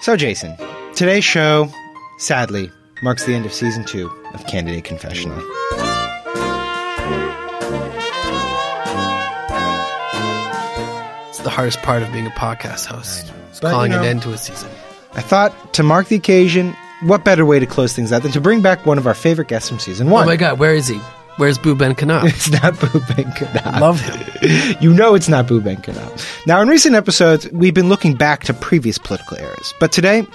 So, Jason, today's show, sadly, marks the end of season two of Candidate Confessional. It's the hardest part of being a podcast host. It's But, calling you know- an end to a season. I thought to mark the occasion, what better way to close things out than to bring back one of our favorite guests from season one? Oh my god, where is he? Where's Boo Ben? It's not Boo Ben. Love him. You know it's not Boo Ben. Now, in recent episodes, we've been looking back to previous political eras, but today,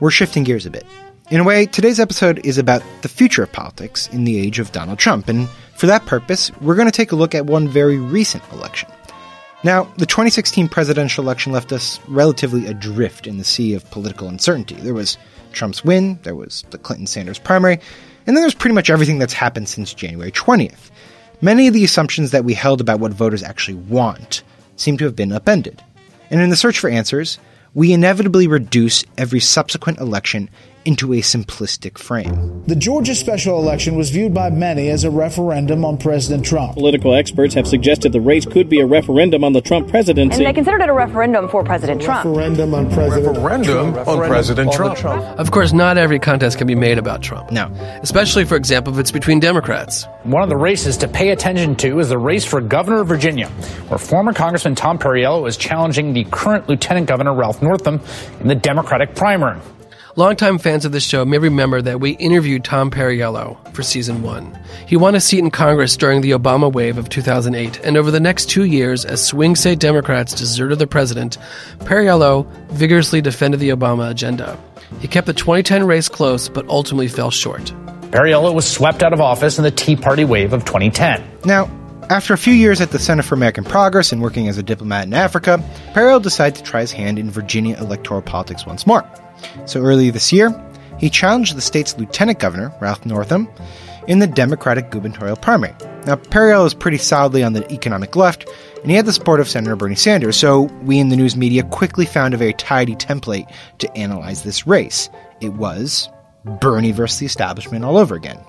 we're shifting gears a bit. In a way, today's episode is about the future of politics in the age of Donald Trump, and for that purpose, we're going to take a look at one very recent election. Now, the 2016 presidential election left us relatively adrift in the sea of political uncertainty. There was Trump's win, there was the Clinton Sanders primary, and then there's pretty much everything that's happened since January 20th. Many of the assumptions that we held about what voters actually want seem to have been upended. And in the search for answers, we inevitably reduce every subsequent election into a simplistic frame. The Georgia special election was viewed by many as a referendum on President Trump. Political experts have suggested the race could be a referendum on the Trump presidency. And they considered it a referendum for President Trump. Referendum on President Referendum on President Trump. Of course, not every contest can be made about Trump. No. Especially, for example, if it's between Democrats. One of the races to pay attention to is the race for governor of Virginia, where former Congressman Tom Perriello is challenging the current Lieutenant Governor Ralph Northam in the Democratic primary. Longtime fans of this show may remember that we interviewed Tom Perriello for season one. He won a seat in Congress during the Obama wave of 2008, and over the next two years, as swing state Democrats deserted the president, Perriello vigorously defended the Obama agenda. He kept the 2010 race close, but ultimately fell short. Perriello was swept out of office in the Tea Party wave of 2010. Now, after a few years at the Center for American Progress and working as a diplomat in Africa, Perriello decided to try his hand in Virginia electoral politics once more. So early this year, he challenged the state's lieutenant governor, Ralph Northam, in the Democratic gubernatorial primary. Now, Perriello is pretty solidly on the economic left, and he had the support of Senator Bernie Sanders, so we in the news media quickly found a very tidy template to analyze this race. It was Bernie versus the establishment all over again.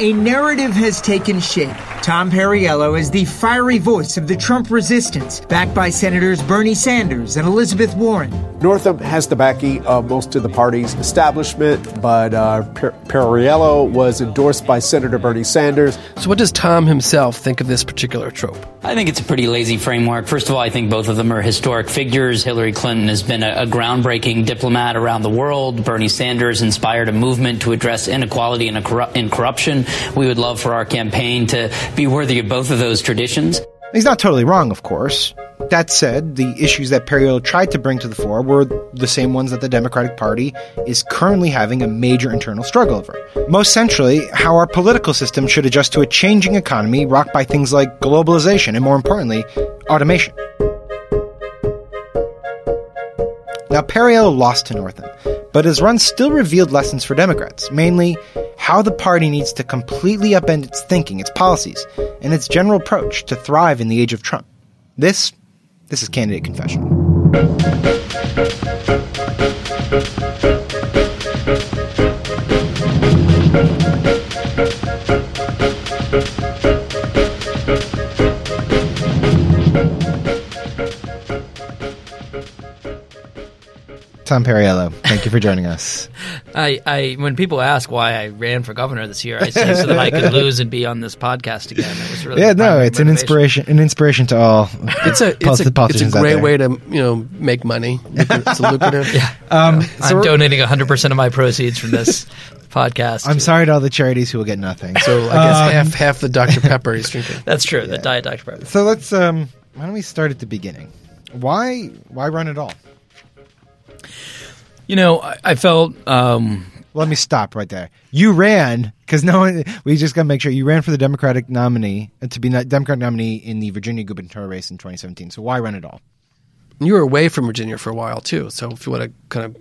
A narrative has taken shape. Tom Perriello is the fiery voice of the Trump resistance, backed by Senators Bernie Sanders and Elizabeth Warren. Northam has the backing of most of the party's establishment, but uh, per- Perriello was endorsed by Senator Bernie Sanders. So, what does Tom himself think of this particular trope? I think it's a pretty lazy framework. First of all, I think both of them are historic figures. Hillary Clinton has been a, a groundbreaking diplomat around the world. Bernie Sanders inspired a movement to address inequality and, corru- and corruption. We would love for our campaign to be worthy of both of those traditions. He's not totally wrong, of course. That said, the issues that Perriello tried to bring to the fore were the same ones that the Democratic Party is currently having a major internal struggle over. Most centrally, how our political system should adjust to a changing economy rocked by things like globalization and, more importantly, automation. Now, Perriello lost to Northam, but his run still revealed lessons for Democrats, mainly how the party needs to completely upend its thinking, its policies, and its general approach to thrive in the age of Trump. This, this is Candidate Confessional. Tom Perriello. Thank you for joining us. I, I when people ask why I ran for governor this year, I say so that I could lose and be on this podcast again. It was really yeah, no, it's an inspiration, an inspiration to all. It's a it's a, it's a great way to you know make money. It's a lucrative. yeah, um, so I'm donating 100 percent of my proceeds from this podcast. I'm sorry to all the charities who will get nothing. So I guess um, half half the Dr Pepper is drinking. That's true. Yeah. The diet Dr Pepper. So let's um, why don't we start at the beginning? Why why run at all? You know, I, I felt. Um, Let me stop right there. You ran because no one. We just got to make sure you ran for the Democratic nominee uh, to be not Democratic nominee in the Virginia gubernatorial race in 2017. So why run at all? You were away from Virginia for a while too. So if you want to kind of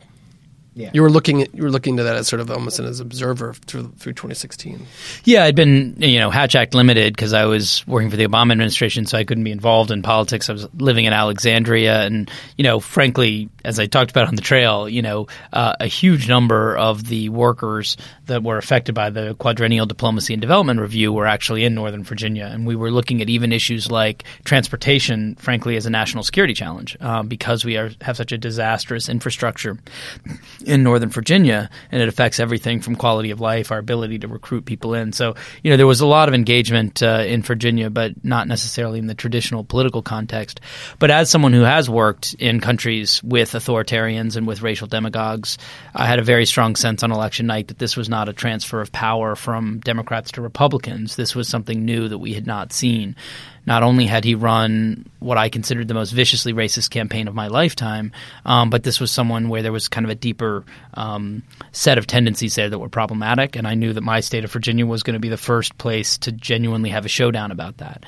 yeah. You were looking at you were looking to that as sort of almost as an observer through through 2016. Yeah, I'd been you know Hatch Act limited because I was working for the Obama administration, so I couldn't be involved in politics. I was living in Alexandria, and you know, frankly, as I talked about on the trail, you know, uh, a huge number of the workers that were affected by the Quadrennial Diplomacy and Development Review were actually in Northern Virginia, and we were looking at even issues like transportation, frankly, as a national security challenge uh, because we are, have such a disastrous infrastructure in Northern Virginia, and it affects everything from quality of life, our ability to recruit people in. So, you know, there was a lot of engagement uh, in Virginia, but not necessarily in the traditional political context. But as someone who has worked in countries with authoritarians and with racial demagogues, I had a very strong sense on election night that this was not a transfer of power from Democrats to Republicans. This was something new that we had not seen. Not only had he run what I considered the most viciously racist campaign of my lifetime, um, but this was someone where there was kind of a deeper um, set of tendencies there that were problematic. And I knew that my state of Virginia was going to be the first place to genuinely have a showdown about that.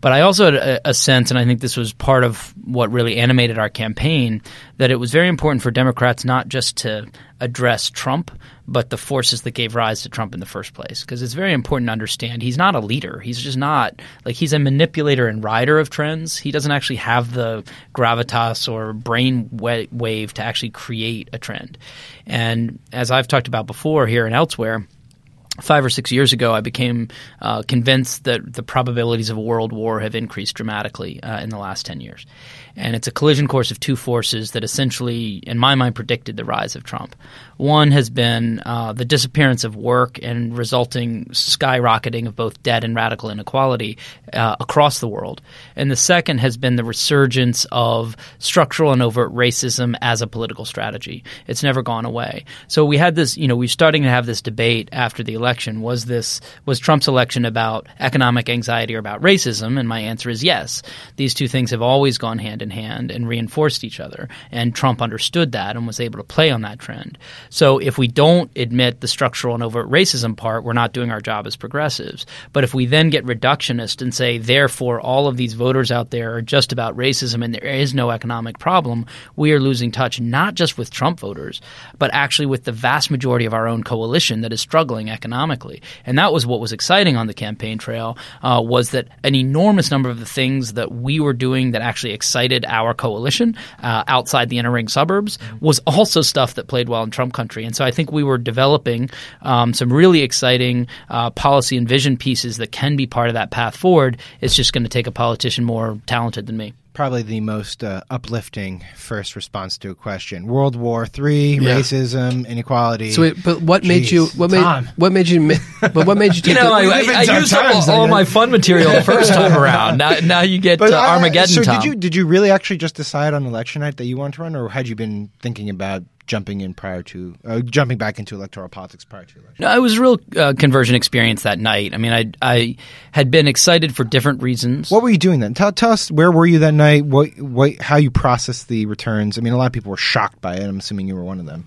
But I also had a, a sense, and I think this was part of what really animated our campaign, that it was very important for Democrats not just to address Trump, but the forces that gave rise to Trump in the first place. Because it's very important to understand he's not a leader. He's just not like he's a manipulator and rider of trends. He doesn't actually have the gravitas or brain wave to actually create a trend. And as I've talked about before here and elsewhere, five or six years ago, I became uh, convinced that the probabilities of a world war have increased dramatically uh, in the last 10 years. And it's a collision course of two forces that essentially, in my mind, predicted the rise of Trump. One has been uh, the disappearance of work and resulting skyrocketing of both debt and radical inequality uh, across the world. And the second has been the resurgence of structural and overt racism as a political strategy. It's never gone away. So we had this, you know, we're starting to have this debate after the election. Election was this, was Trump's election about economic anxiety or about racism? And my answer is yes. These two things have always gone hand in hand and reinforced each other. And Trump understood that and was able to play on that trend. So if we don't admit the structural and overt racism part, we're not doing our job as progressives. But if we then get reductionist and say, therefore, all of these voters out there are just about racism and there is no economic problem, we are losing touch not just with Trump voters, but actually with the vast majority of our own coalition that is struggling economically. And that was what was exciting on the campaign trail uh, was that an enormous number of the things that we were doing that actually excited our coalition uh, outside the inner ring suburbs was also stuff that played well in Trump country. And so I think we were developing um, some really exciting uh, policy and vision pieces that can be part of that path forward. It's just going to take a politician more talented than me probably the most uh, uplifting first response to a question. World War Three, yeah. racism, inequality. So, wait, but what Jeez. made you? What Tom. made? What made you? But what made you? you know, I, I, I used up all, all my fun material the first time around. Now, now you get uh, Armageddon. So, Tom. did you did you really actually just decide on election night that you want to run, or had you been thinking about jumping in prior to uh, jumping back into electoral politics prior to election? No, it was a real uh, conversion experience that night. I mean, I I had been excited for different reasons. What were you doing then? Tell, tell us where were you that night? What what how you processed the returns? I mean, a lot of people were shocked by it. I'm assuming you were one of them.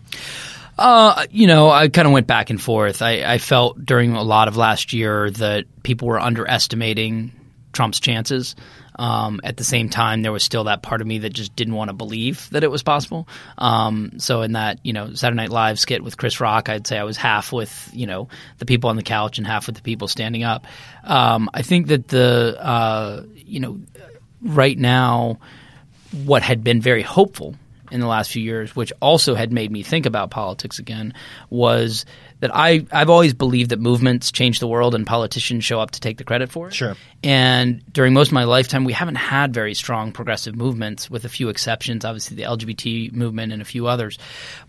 Uh, you know, I kind of went back and forth. I, I felt during a lot of last year that people were underestimating Trump's chances. Um, at the same time, there was still that part of me that just didn't want to believe that it was possible. Um, so in that, you know, Saturday Night Live skit with Chris Rock, I'd say I was half with, you know, the people on the couch and half with the people standing up. Um, I think that the, uh, you know, right now, what had been very hopeful in the last few years, which also had made me think about politics again, was that I I've always believed that movements change the world and politicians show up to take the credit for it. Sure. And during most of my lifetime, we haven't had very strong progressive movements, with a few exceptions. Obviously, the LGBT movement and a few others.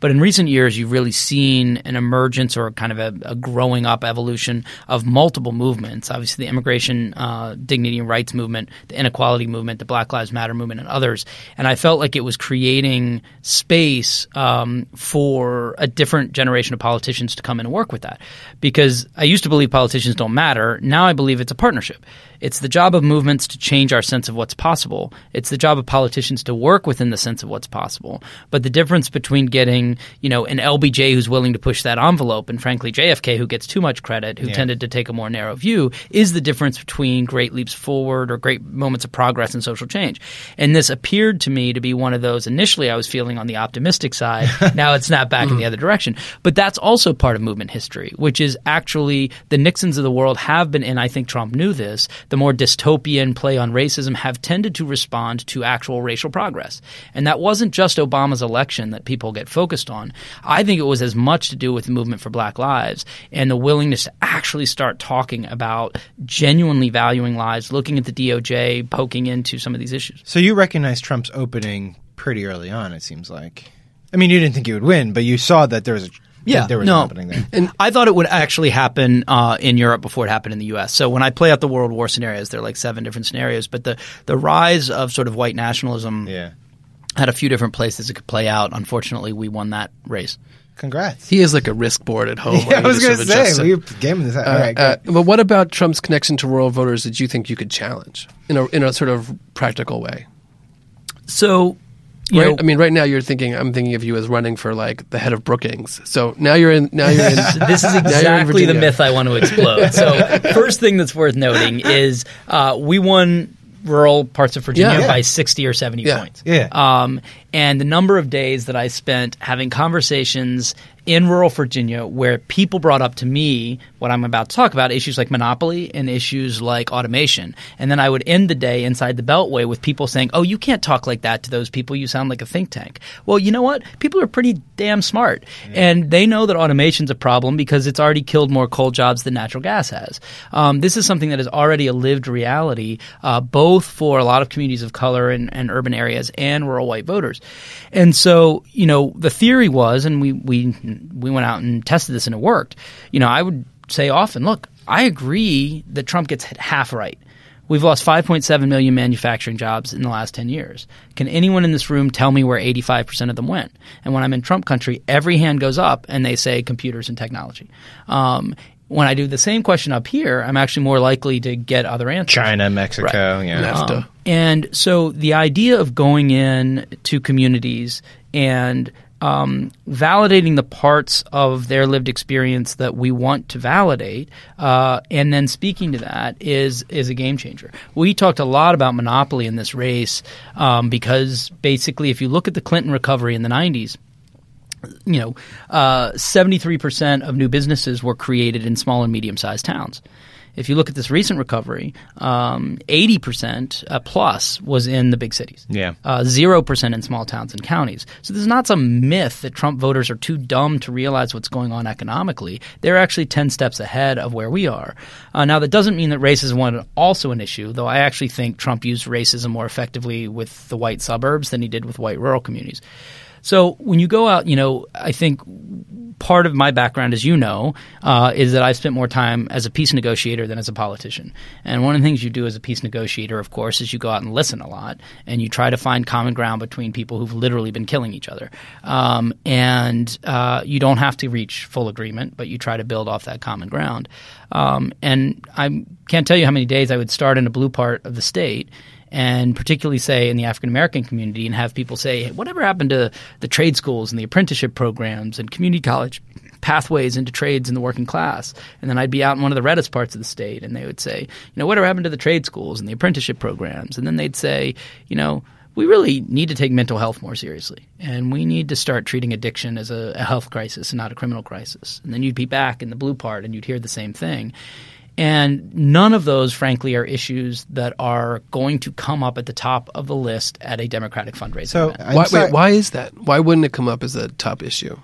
But in recent years, you've really seen an emergence or kind of a, a growing up evolution of multiple movements. Obviously, the immigration, uh, dignity and rights movement, the inequality movement, the Black Lives Matter movement, and others. And I felt like it was creating space um, for a different generation of politicians to come in and work with that. Because I used to believe politicians don't matter. Now I believe it's a partnership. It's the job of movements to change our sense of what's possible. It's the job of politicians to work within the sense of what's possible. But the difference between getting, you know, an LBJ who's willing to push that envelope and frankly JFK who gets too much credit, who Yeah. tended to take a more narrow view, is the difference between great leaps forward or great moments of progress and social change. And this appeared to me to be one of those initially I was feeling on the optimistic side. now it's not back in the other direction. But that's also part of movement history, which is actually the Nixons of the world have been, and I think Trump knew this, the more dystopian play on racism have tended to respond to actual racial progress. And that wasn't just Obama's election that people get focused on. I think it was as much to do with the movement for black lives and the willingness to actually start talking about genuinely valuing lives, looking at the DOJ, poking into some of these issues. So you recognize Trump's opening pretty early on. It seems like. I mean, you didn't think he would win, but you saw that there was a Yeah, there was no. an opening there. And I thought it would actually happen uh, in Europe before it happened in the U.S. So when I play out the World War scenarios, there are like seven different scenarios. But the the rise of sort of white nationalism Yeah. had a few different places it could play out. Unfortunately, we won that race. Congrats. He is like a risk board at home. Yeah, I was going to say we gave him this. All right, Uh, good. but what about Trump's connection to rural voters that you think you could challenge in a in a sort of practical way? So, you right, know, I mean, right now you're thinking I'm thinking of you as running for like the head of Brookings. So now you're in. Now you're in. this is now you're in exactly the myth I want to explode. So, first thing that's worth noting is uh, we won rural parts of Virginia Yeah. by 60 or 70 Yeah. points. Yeah. Um, and the number of days that I spent having conversations in rural Virginia where people brought up to me what I'm about to talk about issues like monopoly and issues like automation. And then I would end the day inside the Beltway with people saying, Oh, you can't talk like that to those people. You sound like a think tank. Well, you know what? People are pretty damn smart. And they know that automation's a problem because it's already killed more coal jobs than natural gas has. Um, this is something that is already a lived reality, uh, both for a lot of communities of color and, and urban areas and rural white voters. And so, you know, the theory was, and we, we, we went out and tested this and it worked. You know, I would say often, look, I agree that Trump gets half right. We've lost 5.7 million manufacturing jobs in the last 10 years. Can anyone in this room tell me where 85% of them went? And when I'm in Trump country, every hand goes up and they say computers and technology. Um, when I do the same question up here, I'm actually more likely to get other answers. China, Mexico, yeah. NAFTA. Um, and so the idea of going in to communities and um, validating the parts of their lived experience that we want to validate, uh, and then speaking to that is is a game changer. We talked a lot about monopoly in this race um, because basically, if you look at the Clinton recovery in the '90s, you know, uh, 73% of new businesses were created in small and medium sized towns. If you look at this recent recovery, um, 80% uh, plus was in the big cities. Yeah. Uh, 0% in small towns and counties. So this is not some myth that Trump voters are too dumb to realize what's going on economically. They're actually 10 steps ahead of where we are. Uh, now, that doesn't mean that racism wasn't also an issue, though I actually think Trump used racism more effectively with the white suburbs than he did with white rural communities. So when you go out, you know, I think part of my background, as you know, uh, is that I've spent more time as a peace negotiator than as a politician. And one of the things you do as a peace negotiator, of course, is you go out and listen a lot and you try to find common ground between people who've literally been killing each other. Um, and uh, you don't have to reach full agreement, but you try to build off that common ground. Um, and I can't tell you how many days I would start in a blue part of the state and particularly say in the African American community and have people say, hey, whatever happened to the trade schools and the apprenticeship programs and community college pathways into trades in the working class? And then I'd be out in one of the reddest parts of the state and they would say, you know, whatever happened to the trade schools and the apprenticeship programs? And then they'd say, you know, we really need to take mental health more seriously. And we need to start treating addiction as a, a health crisis and not a criminal crisis. And then you'd be back in the blue part and you'd hear the same thing. And none of those, frankly, are issues that are going to come up at the top of the list at a Democratic fundraiser. So event. Why, wait, why is that? Why wouldn't it come up as a top issue?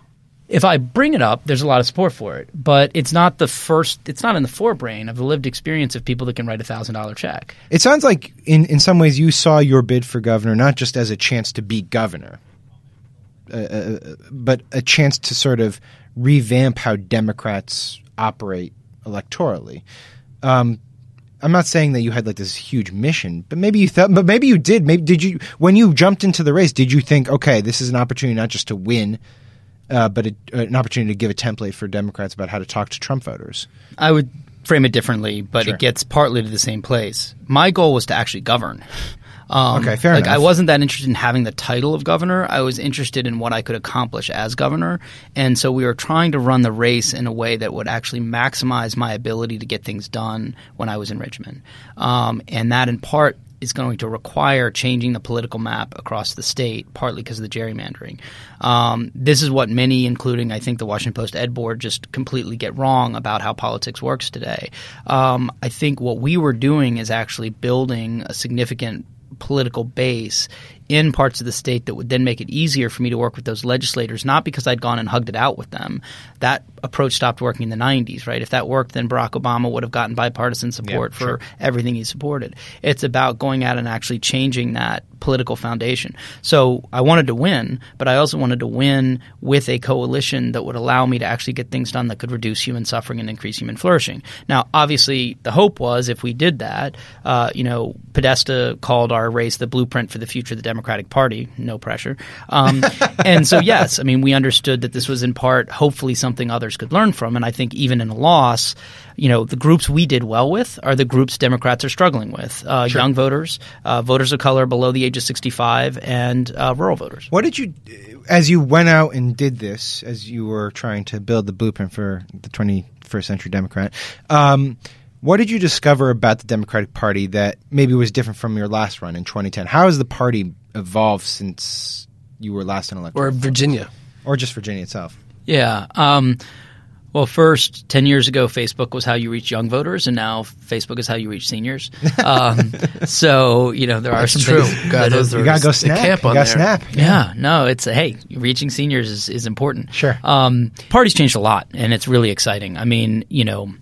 if I bring it up, there's a lot of support for it, but it's not the first. It's not in the forebrain of the lived experience of people that can write a thousand dollar check. It sounds like, in in some ways, you saw your bid for governor not just as a chance to be governor, uh, uh, but a chance to sort of revamp how Democrats operate electorally. Um, I'm not saying that you had like this huge mission, but maybe you thought, but maybe you did. Maybe did you when you jumped into the race? Did you think, okay, this is an opportunity not just to win, uh, but a, an opportunity to give a template for Democrats about how to talk to Trump voters? I would frame it differently, but Sure. it gets partly to the same place. My goal was to actually govern. Um, Okay, fair like enough. I wasn't that interested in having the title of governor. I was interested in what I could accomplish as governor, and so we were trying to run the race in a way that would actually maximize my ability to get things done when I was in Richmond, um, and that in part is going to require changing the political map across the state, partly because of the gerrymandering. Um, this is what many, including I think the Washington Post Ed Board, just completely get wrong about how politics works today. Um, I think what we were doing is actually building a significant political base in parts of the state that would then make it easier for me to work with those legislators, not because I'd gone and hugged it out with them. That approach stopped working in the 90s, right? If that worked, then Barack Obama would have gotten bipartisan support Yeah, for sure. everything he supported. It's about going out and actually changing that political foundation. So I wanted to win, but I also wanted to win with a coalition that would allow me to actually get things done that could reduce human suffering and increase human flourishing. Now, obviously, the hope was if we did that, uh, you know, Podesta called our race the blueprint for the future of the Democratic Party. No pressure. Um, and so, yes, I mean, we understood that this was in part, hopefully, something others could learn from. And I think even in a loss, you know, the groups we did well with are the groups Democrats are struggling with: uh, Sure. young voters, uh, voters of color below the age of sixty-five, and uh, rural voters. What did you, as you went out and did this, as you were trying to build the blueprint for the 21st century Democrat, um, what did you discover about the Democratic Party that maybe was different from your last run in 2010? How has the party evolved since you were last in electoral? Or Virginia. Or just Virginia itself? Yeah. Um, well, first, 10 years ago, Facebook was how you reach young voters, and now Facebook is how you reach seniors. Um, so, you know, there are That's some true. things God, that those are- You gotta go they snap. camp You on gotta snap. Yeah. no, it's hey, reaching seniors is, is important. Sure. Um, party's changed a lot, and it's really exciting. I mean, you know,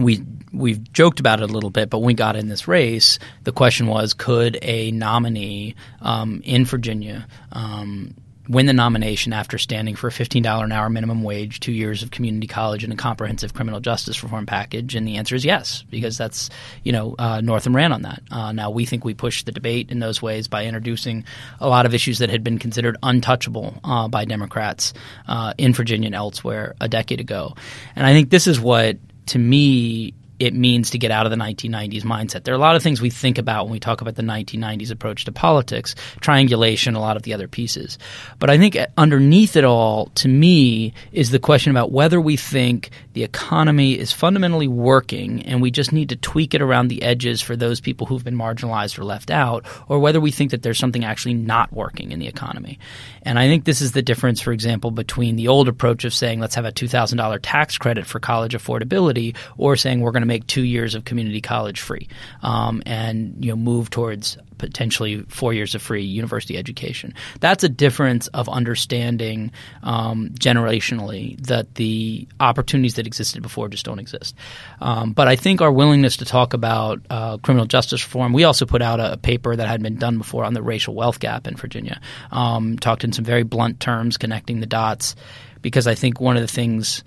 we we've joked about it a little bit, but when we got in this race, the question was, could a nominee um, in Virginia um, win the nomination after standing for a fifteen dollar an hour minimum wage, two years of community college, and a comprehensive criminal justice reform package? And the answer is yes, because that's you know uh, Northam ran on that. Uh, now we think we pushed the debate in those ways by introducing a lot of issues that had been considered untouchable uh, by Democrats uh, in Virginia and elsewhere a decade ago. And I think this is what to me it means to get out of the 1990s mindset. There are a lot of things we think about when we talk about the 1990s approach to politics, triangulation, a lot of the other pieces. But I think underneath it all, to me, is the question about whether we think the economy is fundamentally working and we just need to tweak it around the edges for those people who've been marginalized or left out, or whether we think that there's something actually not working in the economy. And I think this is the difference, for example, between the old approach of saying let's have a $2,000 tax credit for college affordability or saying we're going to make two years of community college free um, and you know move towards potentially four years of free university education. That's a difference of understanding um, generationally that the opportunities that existed before just don't exist. Um, but I think our willingness to talk about uh, criminal justice reform, we also put out a, a paper that had been done before on the racial wealth gap in Virginia, um, talked in some very blunt terms, connecting the dots, because I think one of the things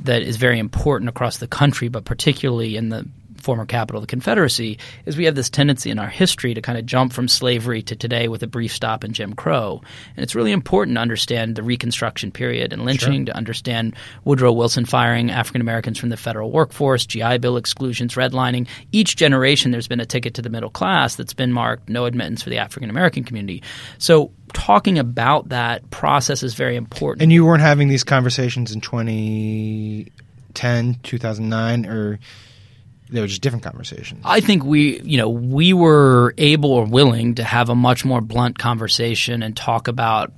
that is very important across the country, but particularly in the former capital of the Confederacy, is we have this tendency in our history to kind of jump from slavery to today with a brief stop in Jim Crow. And it's really important to understand the Reconstruction period and lynching, to understand Woodrow Wilson firing African Americans from the federal workforce, GI Bill exclusions, redlining. Each generation, there's been a ticket to the middle class that's been marked no admittance for the African American community. So talking about that process is very important. And you weren't having these conversations in 2010, 2009, or they were just different conversations? I think we, you know, we were able or willing to have a much more blunt conversation and talk about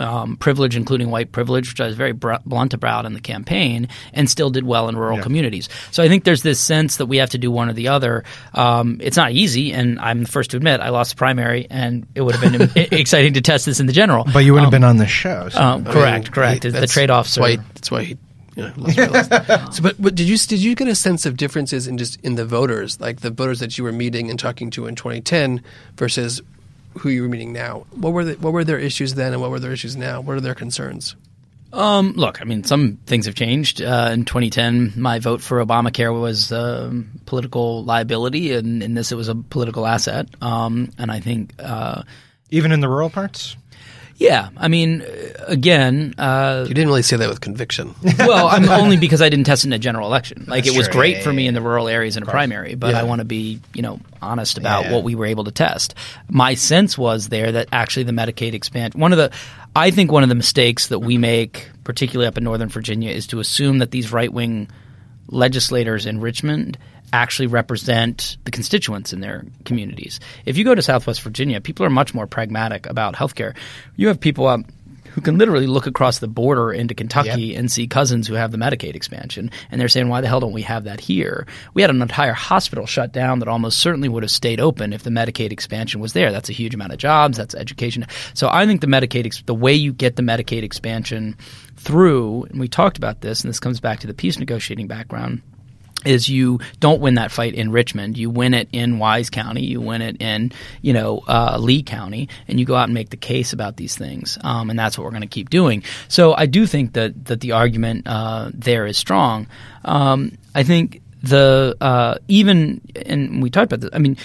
um, privilege, including white privilege, which I was very br- blunt about in the campaign, and still did well in rural yeah. communities. So I think there's this sense that we have to do one or the other. Um, it's not easy, and I'm the first to admit I lost the primary, and it would have been exciting to test this in the general. But you wouldn't um, have been on the show. So. Um, correct, mean, correct. He, the trade offs are. That's why he so, but, but did you did you get a sense of differences in just in the voters, like the voters that you were meeting and talking to in 2010 versus who you were meeting now? What were the, what were their issues then, and what were their issues now? What are their concerns? Um, look, I mean, some things have changed. Uh, in 2010, my vote for Obamacare was uh, political liability, and in this, it was a political asset. Um, and I think uh, even in the rural parts. Yeah, I mean, again, uh, you didn't really say that with conviction. well, I'm only because I didn't test in a general election. Like That's it was true. great yeah, for me in the rural areas in a primary, but. I want to be, you know, honest about what we were able to test. My sense was there that actually the Medicaid expansion. One of the, I think one of the mistakes that we make, particularly up in Northern Virginia, is to assume that these right wing legislators in Richmond actually represent the constituents in their communities. If you go to Southwest Virginia, people are much more pragmatic about healthcare. You have people um, who can literally look across the border into Kentucky yep. and see cousins who have the Medicaid expansion, and they're saying, "Why the hell don't we have that here?" We had an entire hospital shut down that almost certainly would have stayed open if the Medicaid expansion was there. That's a huge amount of jobs. That's education. So I think the Medicaid, the way you get the Medicaid expansion through, and we talked about this, and this comes back to the peace negotiating background is you don't win that fight in Richmond. You win it in Wise County. You win it in you know uh, Lee County, and you go out and make the case about these things. Um, and that's what we're going to keep doing. So I do think that that the argument uh, there is strong. Um, I think the uh, even and we talked about this. I mean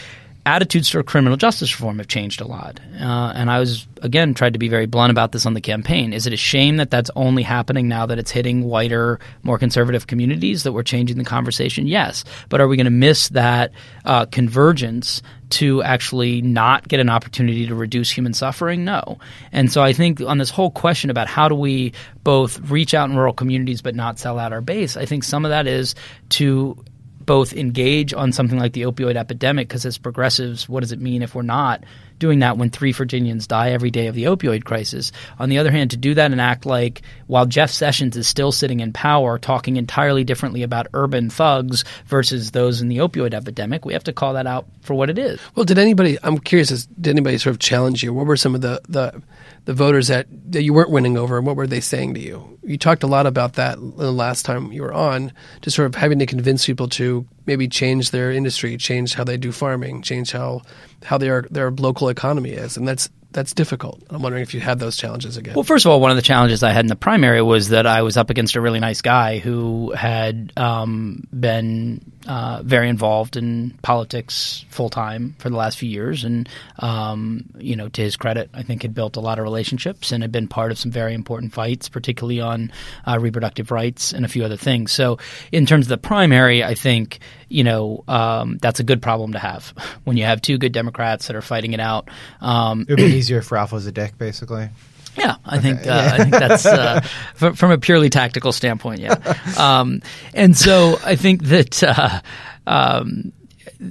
attitudes toward criminal justice reform have changed a lot. Uh, and I was, again, tried to be very blunt about this on the campaign. Is it a shame that that's only happening now that it's hitting whiter, more conservative communities that we're changing the conversation? Yes. But are we going to miss that uh, convergence to actually not get an opportunity to reduce human suffering? No. And so I think on this whole question about how do we both reach out in rural communities but not sell out our base, I think some of that is to both engage on something like the opioid epidemic because as progressives, what does it mean if we're not doing that when three Virginians die every day of the opioid crisis? On the other hand, to do that and act like while Jeff Sessions is still sitting in power, talking entirely differently about urban thugs versus those in the opioid epidemic, we have to call that out for what it is. Well, did anybody? I'm curious. Did anybody sort of challenge you? What were some of the the the voters that, that you weren't winning over, and what were they saying to you? You talked a lot about that the last time you were on, just sort of having to convince people to maybe change their industry, change how they do farming, change how how their their local economy is, and that's that's difficult. I'm wondering if you had those challenges again. Well, first of all, one of the challenges I had in the primary was that I was up against a really nice guy who had um, been uh, very involved in politics full time for the last few years, and um, you know, to his credit, I think had built a lot of relationships and had been part of some very important fights, particularly on uh, reproductive rights and a few other things. So, in terms of the primary, I think you know um, that's a good problem to have when you have two good Democrats that are fighting it out. Um, it would be easier for Alpha Dick, basically. Yeah, I okay. think uh, I think that's uh, from, from, a purely tactical standpoint. Yeah, um, and so I think that uh, um,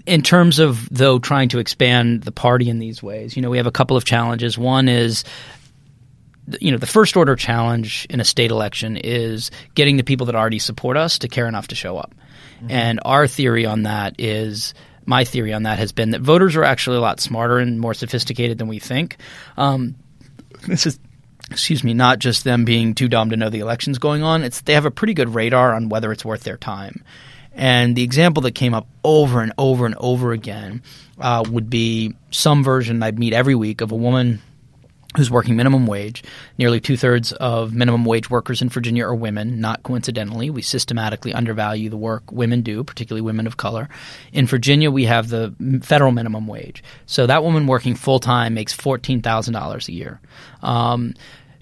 in terms of though trying to expand the party in these ways, you know, we have a couple of challenges. One is you know the first order challenge in a state election is getting the people that already support us to care enough to show up, mm-hmm. and our theory on that is my theory on that has been that voters are actually a lot smarter and more sophisticated than we think. Um, this is excuse me, not just them being too dumb to know the election's going on. It's they have a pretty good radar on whether it's worth their time. And the example that came up over and over and over again uh, would be some version I'd meet every week of a woman who's working minimum wage. Nearly two thirds of minimum wage workers in Virginia are women, not coincidentally. We systematically undervalue the work women do, particularly women of color. In Virginia, we have the federal minimum wage. So that woman working full time makes $14,000 a year. Um,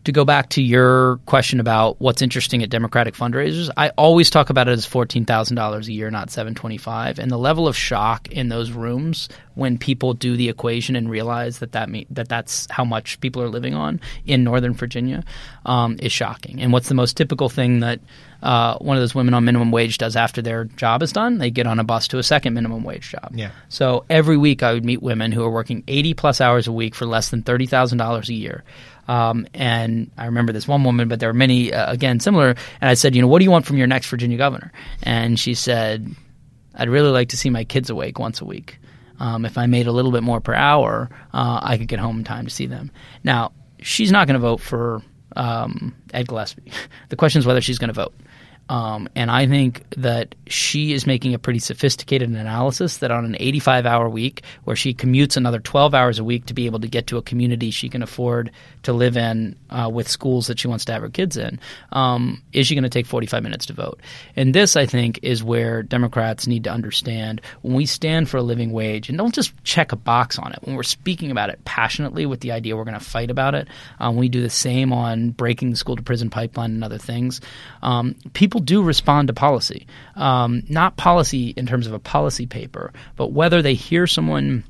to go back to your question about what's interesting at Democratic fundraisers, I always talk about it as fourteen thousand dollars a year, not seven twenty five. And the level of shock in those rooms when people do the equation and realize that that mean, that that's how much people are living on in Northern Virginia um, is shocking. And what's the most typical thing that uh, one of those women on minimum wage does after their job is done? They get on a bus to a second minimum wage job. Yeah. So every week I would meet women who are working eighty plus hours a week for less than thirty thousand dollars a year Um, and I remember this one woman, but there were many uh, again similar. And I said, you know, what do you want from your next Virginia governor? And she said, I'd really like to see my kids awake once a week. Um, if I made a little bit more per hour, uh, I could get home in time to see them. Now, she's not going to vote for um, Ed Gillespie. The question is whether she's going to vote. Um, and I think that she is making a pretty sophisticated analysis that on an 85 hour week, where she commutes another 12 hours a week to be able to get to a community she can afford to live in uh, with schools that she wants to have her kids in, um, is she going to take 45 minutes to vote? And this, I think, is where Democrats need to understand when we stand for a living wage and don't just check a box on it, when we're speaking about it passionately with the idea we're going to fight about it, um, we do the same on breaking the school to prison pipeline and other things. Um, people do respond to policy, um, not policy in terms of a policy paper, but whether they hear someone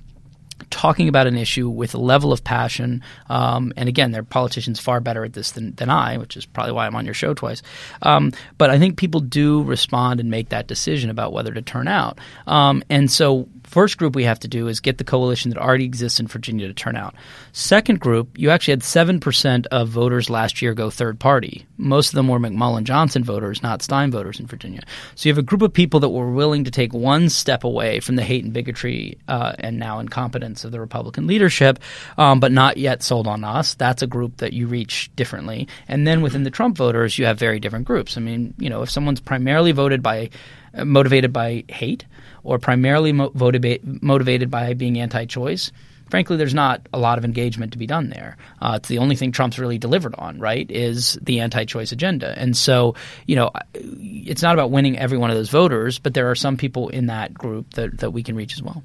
talking about an issue with a level of passion. Um, and again, there are politicians far better at this than, than I, which is probably why I'm on your show twice. Um, but I think people do respond and make that decision about whether to turn out. Um, and so First group we have to do is get the coalition that already exists in Virginia to turn out. Second group, you actually had 7% of voters last year go third party. Most of them were McMullen Johnson voters, not Stein voters in Virginia. So you have a group of people that were willing to take one step away from the hate and bigotry uh, and now incompetence of the Republican leadership, um, but not yet sold on us. That's a group that you reach differently. And then within the Trump voters, you have very different groups. I mean, you know, if someone's primarily voted by uh, motivated by hate or primarily mo- motiva- motivated by being anti-choice, frankly, there's not a lot of engagement to be done there. Uh, it's the only thing Trump's really delivered on, right, is the anti-choice agenda. And so, you know, it's not about winning every one of those voters, but there are some people in that group that, that we can reach as well.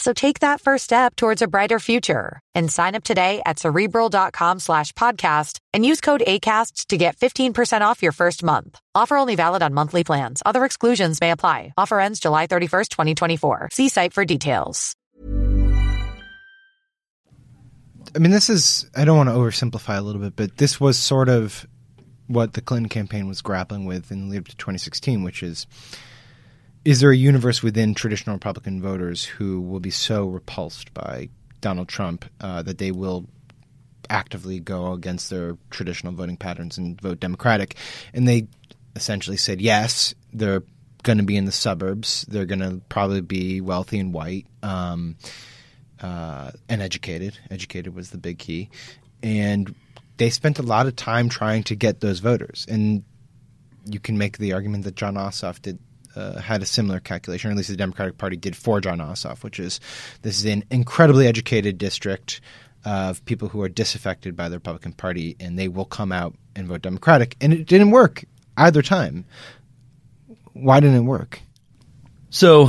So take that first step towards a brighter future and sign up today at cerebral.com slash podcast and use code ACasts to get 15% off your first month. Offer only valid on monthly plans. Other exclusions may apply. Offer ends July 31st, 2024. See site for details. I mean, this is, I don't want to oversimplify a little bit, but this was sort of what the Clinton campaign was grappling with in the lead up to 2016, which is is there a universe within traditional Republican voters who will be so repulsed by Donald Trump uh, that they will actively go against their traditional voting patterns and vote Democratic? And they essentially said yes, they're going to be in the suburbs. They're going to probably be wealthy and white um, uh, and educated. Educated was the big key. And they spent a lot of time trying to get those voters. And you can make the argument that Jon Ossoff did uh, had a similar calculation, or at least the Democratic Party did for Jon Ossoff, which is this is an incredibly educated district of people who are disaffected by the Republican Party, and they will come out and vote Democratic. And it didn't work either time. Why didn't it work? So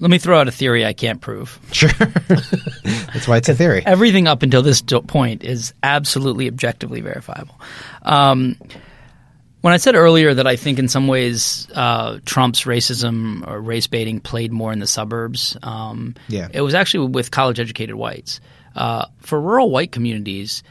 let me throw out a theory I can't prove. Sure. That's why it's a theory. Everything up until this point is absolutely objectively verifiable. Um, when I said earlier that I think in some ways uh, Trump's racism or race baiting played more in the suburbs, um, yeah. it was actually with college educated whites. Uh, for rural white communities,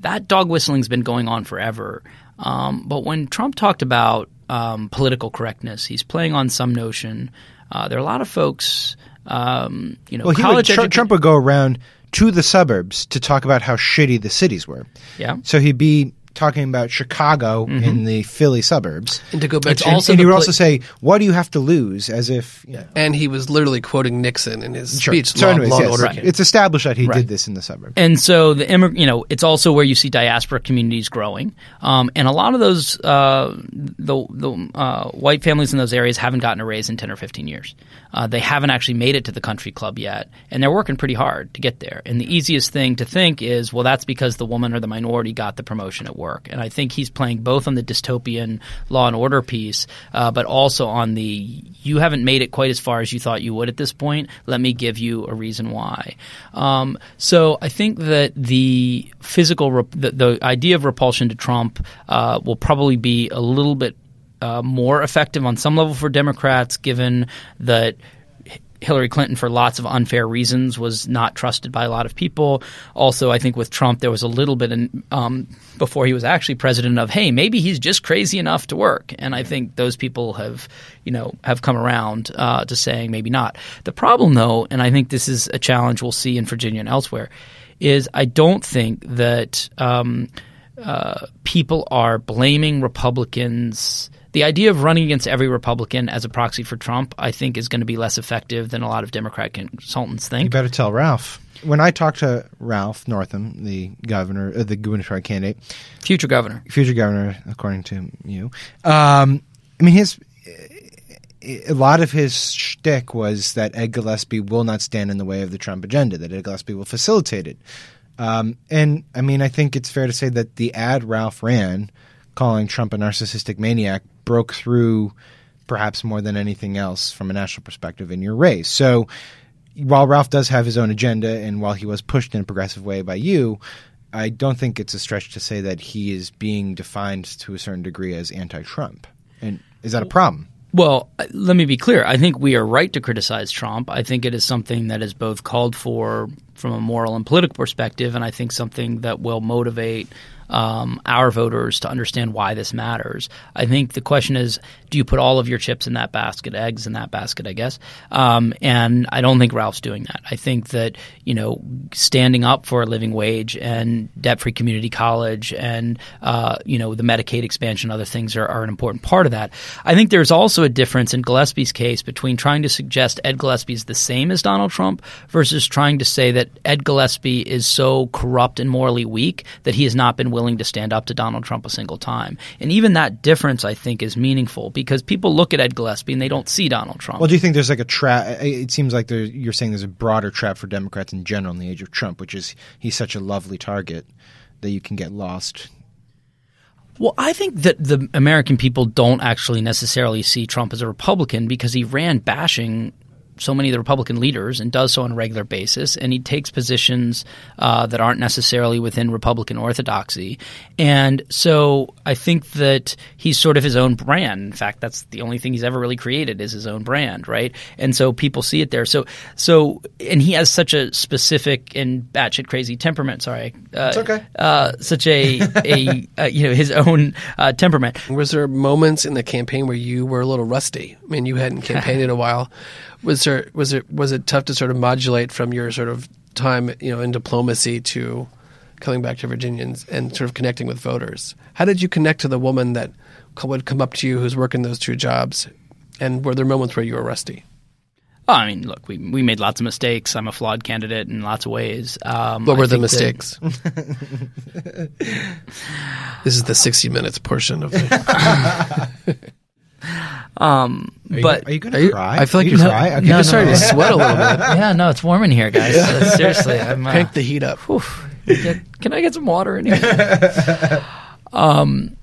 that dog whistling's been going on forever. Um, but when Trump talked about um, political correctness, he's playing on some notion. Uh, there are a lot of folks, um, you know, well, college would, Trump would go around to the suburbs to talk about how shitty the cities were. Yeah. So he'd be talking about Chicago Mhm. in the Philly suburbs. And to go back and, to- and, also and the you would pla- also say, "What do you have to lose?" As if you know. And he was literally quoting Nixon in his Sure. speech. So, Law, anyways, Law and yes, Order right. it's established that he Right. did this in the suburbs. And so the immig- you know, it's also where you see diaspora communities growing, um, and a lot of those uh, the the uh, white families in those areas haven't gotten a raise in ten or fifteen years. Uh, they haven't actually made it to the country club yet, and they're working pretty hard to get there. And the easiest thing to think is, well, that's because the woman or the minority got the promotion at work. And I think he's playing both on the dystopian law and order piece, uh, but also on the you haven't made it quite as far as you thought you would at this point. Let me give you a reason why. Um, so I think that the physical, rep- the, the idea of repulsion to Trump uh, will probably be a little bit uh, more effective on some level for Democrats, given that Hillary Clinton, for lots of unfair reasons, was not trusted by a lot of people. Also, I think with Trump, there was a little bit in, um, before he was actually president of, hey, maybe he's just crazy enough to work. And I think those people have, you know, have come around uh, to saying maybe not. The problem, though, and I think this is a challenge we'll see in Virginia and elsewhere, is I don't think that um, uh, people are blaming Republicans. The idea of running against every Republican as a proxy for Trump, I think, is going to be less effective than a lot of Democrat consultants think. You better tell Ralph. When I talked to Ralph Northam, the governor, uh, the gubernatorial candidate, future governor, future governor, according to you, um, I mean, his a lot of his shtick was that Ed Gillespie will not stand in the way of the Trump agenda; that Ed Gillespie will facilitate it. Um, and I mean, I think it's fair to say that the ad Ralph ran, calling Trump a narcissistic maniac, broke through perhaps more than anything else from a national perspective in your race. So while Ralph does have his own agenda, and while he was pushed in a progressive way by you, I don't think it's a stretch to say that he is being defined to a certain degree as anti-Trump. And is that a problem? Well, uh, let me be clear. I think we are right to criticize Trump. I think it is something that is both called for from a moral and political perspective, and I think something that will motivate um, our voters to understand why this matters. I think the question is, do you put all of your chips in that basket, eggs in that basket, I guess? Um, and I don't think Ralph's doing that. I think that, you know, standing up for a living wage and debt-free community college and, uh, you know, the Medicaid expansion, other things are, are an important part of that. I think there's also a difference in Gillespie's case between trying to suggest Ed Gillespie is the same as Donald Trump versus trying to say that Ed Gillespie is so corrupt and morally weak that he has not been willing to stand up to Donald Trump a single time. And even that difference, I think, is meaningful because people look at Ed Gillespie and they don't see Donald Trump. Well, do you think there's like a trap? It seems like there, you're saying there's a broader trap for Democrats in general in the age of Trump, which is he's such a lovely target that you can get lost. Well, I think that the American people don't actually necessarily see Trump as a Republican because he ran bashing so many of the Republican leaders and does so on a regular basis, and he takes positions uh, that aren't necessarily within Republican orthodoxy. And so I think that he's sort of his own brand. In fact, that's the only thing he's ever really created is his own brand, right? And so people see it there. So, so, and he has such a specific and batshit crazy temperament. Sorry, uh, It's okay. Uh, such a a uh, you know his own uh, temperament. Was there moments in the campaign where you were a little rusty? I mean, you hadn't campaigned in a while. Was there was it was it tough to sort of modulate from your sort of time, you know, in diplomacy to coming back to Virginians and sort of connecting with voters? How did you connect to the woman that would come up to you who's working those two jobs? And were there moments where you were rusty? Oh, I mean, look, we we made lots of mistakes. I'm a flawed candidate in lots of ways. Um, What were the think that- mistakes? this is the 60 minutes portion of it. Um, Are you but gonna- are you gonna cry? I feel like you you're, gonna cry? Okay. you're starting to sweat a little bit. yeah, no, it's warm in here, guys. Uh, seriously, I'm uh, Crank the heat up. Get- can I get some water in here? um,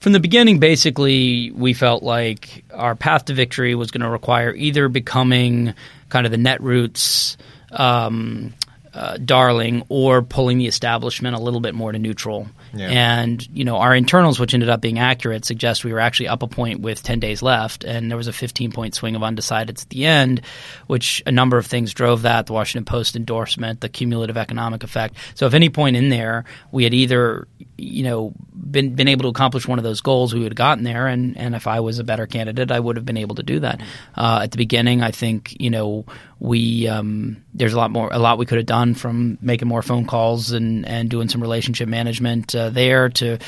from the beginning, basically, we felt like our path to victory was going to require either becoming kind of the Netroots um, uh, darling or pulling the establishment a little bit more to neutral. Yeah. And you know, our internals, which ended up being accurate, suggest we were actually up a point with ten days left, and there was a fifteen point swing of undecideds at the end, which a number of things drove that. The Washington Post endorsement, the cumulative economic effect. So, if any point in there we had either you know been been able to accomplish one of those goals, we would have gotten there. And and if I was a better candidate, I would have been able to do that. Uh, at the beginning, I think you know we um, there's a lot more a lot we could have done from making more phone calls and and doing some relationship management uh, there to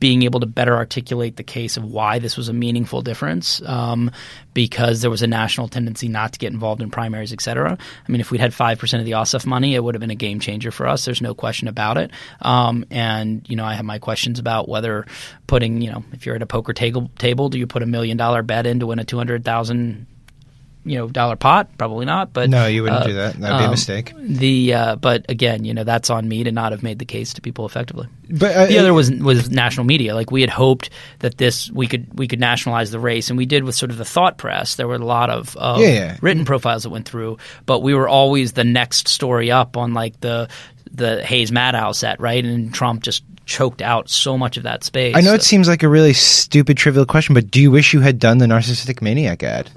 being able to better articulate the case of why this was a meaningful difference um, because there was a national tendency not to get involved in primaries, et cetera. I mean, if we'd had 5% of the Ossoff money, it would have been a game changer for us. There's no question about it. Um, and, you know, I have my questions about whether putting, you know, if you're at a poker table, table do you put a million dollar bet in to win a 200,000 you know dollar pot? Probably not but no you wouldn't uh, do that. That'd be a um, mistake. the uh, but again you know that's on me to not have made the case to people effectively. But uh, the other was was national media. Like we had hoped that this we could we could nationalize the race and we did with sort of the thought press. There were a lot of, of yeah, yeah. written profiles that went through but we were always the next story up on like the the Hayes Maddow set right? And Trump just choked out so much of that space. I know it seems like a really stupid trivial question but do you wish you had done the narcissistic maniac ad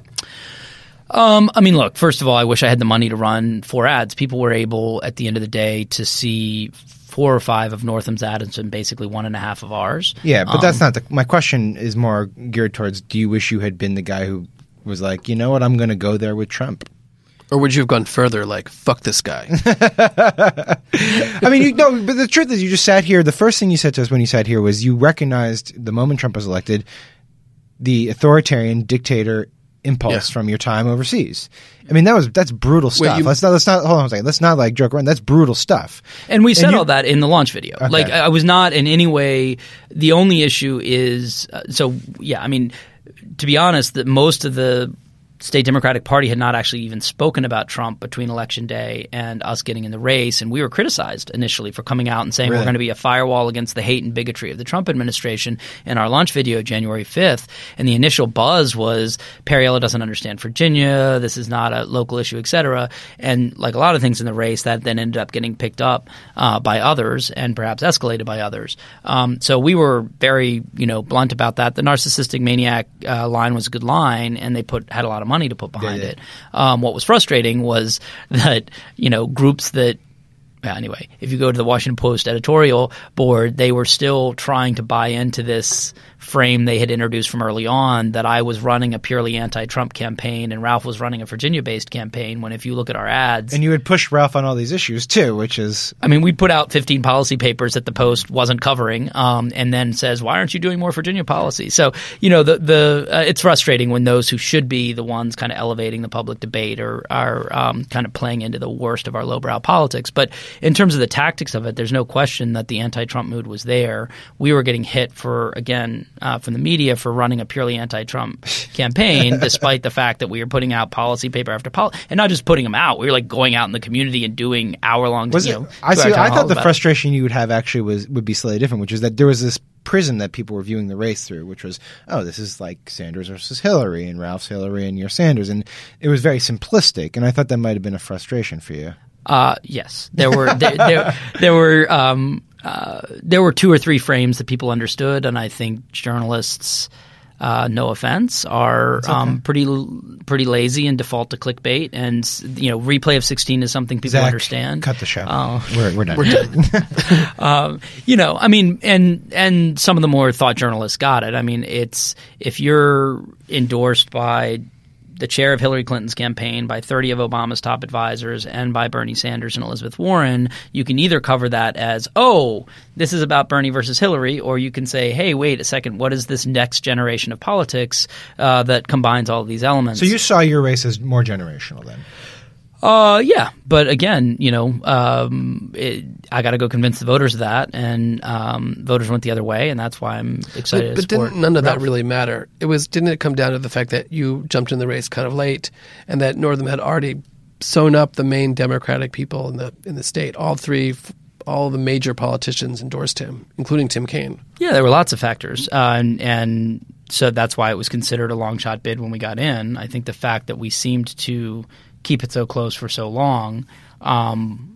um, I mean, look. First of all, I wish I had the money to run four ads. People were able, at the end of the day, to see four or five of Northam's ads and basically one and a half of ours. Yeah, but um, that's not the. My question is more geared towards: Do you wish you had been the guy who was like, you know what, I'm going to go there with Trump? Or would you have gone further, like fuck this guy? I mean, you know, but the truth is, you just sat here. The first thing you said to us when you sat here was you recognized the moment Trump was elected, the authoritarian dictator impulse Yeah. from your time overseas. I mean, that was that's brutal stuff. you- let's not let's not hold on a second. Let's not like joke around. That's brutal stuff. And we said you- all that in the launch video. Okay. Like I I was not in any way. The only issue is uh, so yeah. I mean, to be honest, that most of the state Democratic Party had not actually even spoken about Trump between election day and us getting in the race, and we were criticized initially for coming out and saying Really? we're going to be a firewall against the hate and bigotry of the Trump administration in our launch video January fifth. And the initial buzz was Perriello doesn't understand Virginia. This is not a local issue, et cetera. And like a lot of things in the race, that then ended up getting picked up uh, by others and perhaps escalated by others. Um, so we were very, you know, blunt about that. The narcissistic maniac uh, line was a good line, and they put had a lot of money to put behind yeah. it. Um, what was frustrating was that you know groups that. Anyway, if you go to the Washington Post editorial board, they were still trying to buy into this frame they had introduced from early on that I was running a purely anti-Trump campaign and Ralph was running a Virginia-based campaign. When if you look at our ads, And you had pushed Ralph on all these issues too, which is I mean, we put out 15 policy papers that the Post wasn't covering, um, and then says, "Why aren't you doing more Virginia policy?" So, you know, the the uh, it's frustrating when those who should be the ones kind of elevating the public debate are are um, kind of playing into the worst of our lowbrow politics. But in terms of the tactics of it, there's no question that the anti-Trump mood was there. We were getting hit for again uh, from the media for running a purely anti-Trump campaign, despite the fact that we were putting out policy paper after policy, and not just putting them out. We were like going out in the community and doing hour-long. was you it? know, I see. I thought the about it. frustration you would have actually was would be slightly different, which is that there was this prism that people were viewing the race through, which was, oh, this is like Sanders versus Hillary, and Ralph's Hillary, and you're Sanders, and it was very simplistic. And I thought that might have been a frustration for you. Uh, yes, there were there, there, there were um, uh, there were two or three frames that people understood, and I think journalists. Uh, no offense, are um, pretty pretty lazy and default to clickbait, and you know replay of sixteen is something people Zach, understand. Cut the show. Oh. We're, we're done. We're done. um, you know, I mean, and and some of the more thought journalists got it. I mean, it's if you're endorsed by the chair of Hillary Clinton's campaign, by 30 of Obama's top advisors, and by Bernie Sanders and Elizabeth Warren, you can either cover that as, oh, this is about Bernie versus Hillary, or you can say, hey, wait a second, what is this next generation of politics uh, that combines all of these elements? So you saw your race as more generational then. Uh, yeah, but again, you know, um, it, I got to go convince the voters of that, and um, voters went the other way, and that's why I'm excited. But, but didn't none of that really matter? It was didn't it come down to the fact that you jumped in the race kind of late, and that Northam had already sewn up the main Democratic people in the in the state. All three, all the major politicians endorsed him, including Tim Kaine. Yeah, there were lots of factors, uh, and and so that's why it was considered a long shot bid when we got in. I think the fact that we seemed to keep it so close for so long. Um,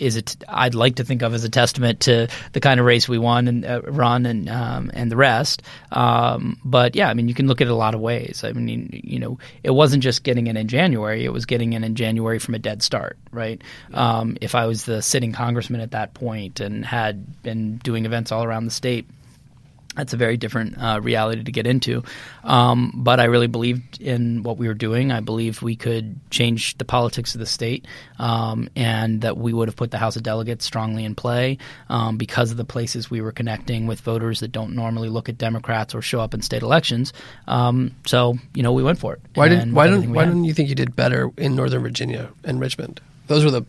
is it? I'd like to think of as a testament to the kind of race we won and uh, run and um, and the rest. Um, but yeah, I mean, you can look at it a lot of ways. I mean, you know, it wasn't just getting in in January; it was getting in in January from a dead start, right? Um, if I was the sitting congressman at that point and had been doing events all around the state that's a very different uh, reality to get into. Um, but I really believed in what we were doing. I believed we could change the politics of the state um, and that we would have put the House of Delegates strongly in play um, because of the places we were connecting with voters that don't normally look at Democrats or show up in state elections. Um, so, you know, we went for it. Why, did, why, don't, why didn't you think you did better in Northern Virginia and Richmond? Those were the